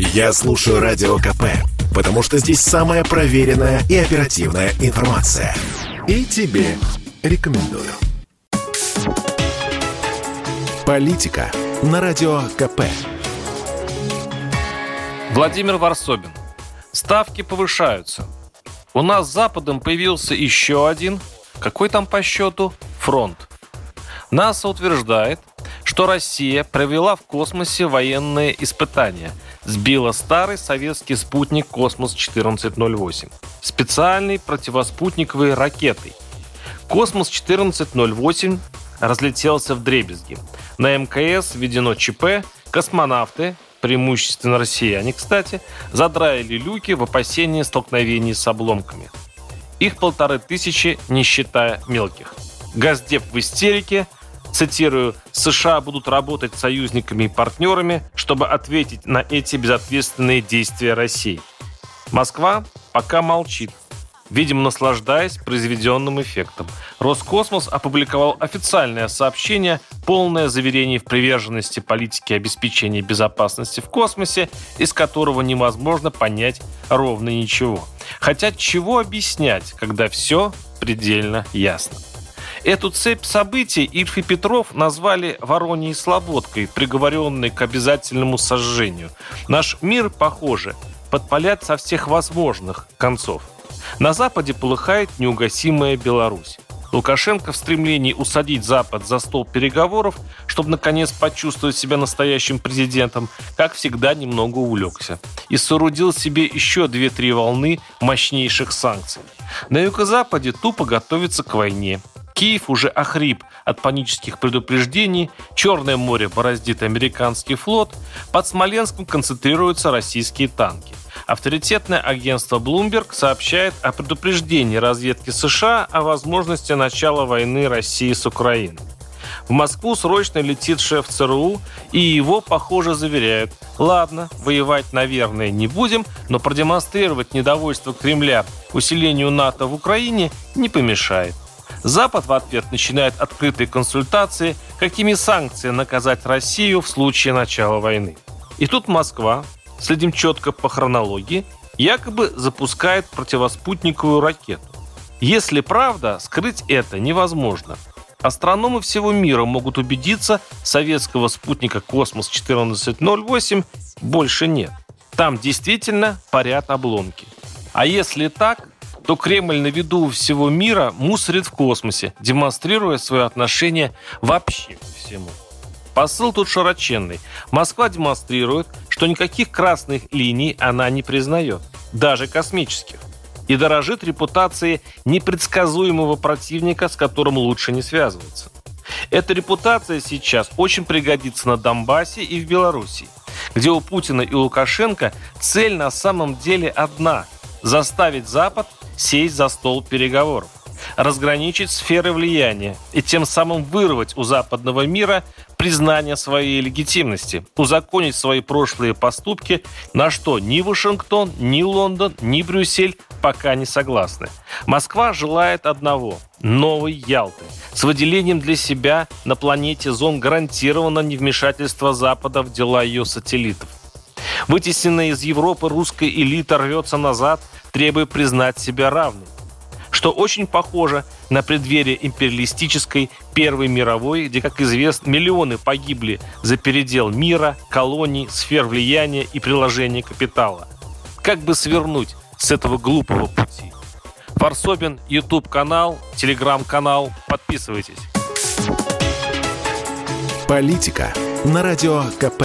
Я слушаю Радио КП, потому что здесь самая проверенная и оперативная информация. И тебе рекомендую. Политика на Радио КП. Владимир Варсобин. Ставки повышаются. У нас с Западом появился еще один, какой там по счету, фронт. НАСА утверждает, что Россия провела в космосе военные испытания, сбила старый советский спутник «Космос-1408» специальной противоспутниковой ракетой. «Космос-1408» разлетелся вдребезги. На МКС введено ЧП, космонавты, преимущественно россияне, кстати, задраили люки в опасении столкновений с обломками. Их полторы тысячи, не считая мелких. Газдеп в истерике – цитирую, США будут работать союзниками и партнерами, чтобы ответить на эти безответственные действия России. Москва пока молчит, видимо, наслаждаясь произведенным эффектом. Роскосмос опубликовал официальное сообщение, полное заверение в приверженности политики обеспечения безопасности в космосе, из которого невозможно понять ровно ничего. Хотя чего объяснять, когда все предельно ясно. Эту цепь событий Ильф и Петров назвали «Вороньей слободкой», приговоренной к обязательному сожжению. Наш мир, похоже, подпалят со всех возможных концов. На Западе полыхает неугасимая Беларусь. Лукашенко в стремлении усадить Запад за стол переговоров, чтобы наконец почувствовать себя настоящим президентом, как всегда немного увлекся. И соорудил себе еще две-три волны мощнейших санкций. На юго-западе тупо готовится к войне. Киев уже охрип от панических предупреждений, Черное море бороздит американский флот, под Смоленском концентрируются российские танки. Авторитетное агентство Bloomberg сообщает о предупреждении разведки США о возможности начала войны России с Украиной. В Москву срочно летит шеф ЦРУ, и его, похоже, заверяют, ладно, воевать, наверное, не будем, но продемонстрировать недовольство Кремля усилению НАТО в Украине не помешает. Запад в ответ начинает открытые консультации, какими санкции наказать Россию в случае начала войны. И тут Москва, следим четко по хронологии, якобы запускает противоспутниковую ракету. Если правда, скрыть это невозможно. Астрономы всего мира могут убедиться, советского спутника «Космос-1408» больше нет. Там действительно парят обломки. А если так, то Кремль на виду всего мира мусорит в космосе, демонстрируя свое отношение вообще ко всему. Посыл тут широченный. Москва демонстрирует, что никаких красных линий она не признает, даже космических. И дорожит репутацией непредсказуемого противника, с которым лучше не связываться. Эта репутация сейчас очень пригодится на Донбассе и в Беларуси, где у Путина и Лукашенко цель на самом деле одна – заставить Запад сесть за стол переговоров, разграничить сферы влияния и тем самым вырвать у западного мира признание своей легитимности, узаконить свои прошлые поступки, на что ни Вашингтон, ни Лондон, ни Брюссель пока не согласны. Москва желает одного – новой Ялты, с выделением для себя на планете зон гарантированно невмешательство Запада в дела ее сателлитов. Вытесненная из Европы русская элита рвется назад, требуя признать себя равной что очень похоже на преддверие империалистической Первой мировой, где, как известно, миллионы погибли за передел мира, колоний, сфер влияния и приложения капитала. Как бы свернуть с этого глупого пути? Фарсобин, YouTube-канал, Телеграм-канал. Подписывайтесь. Политика на Радио КП.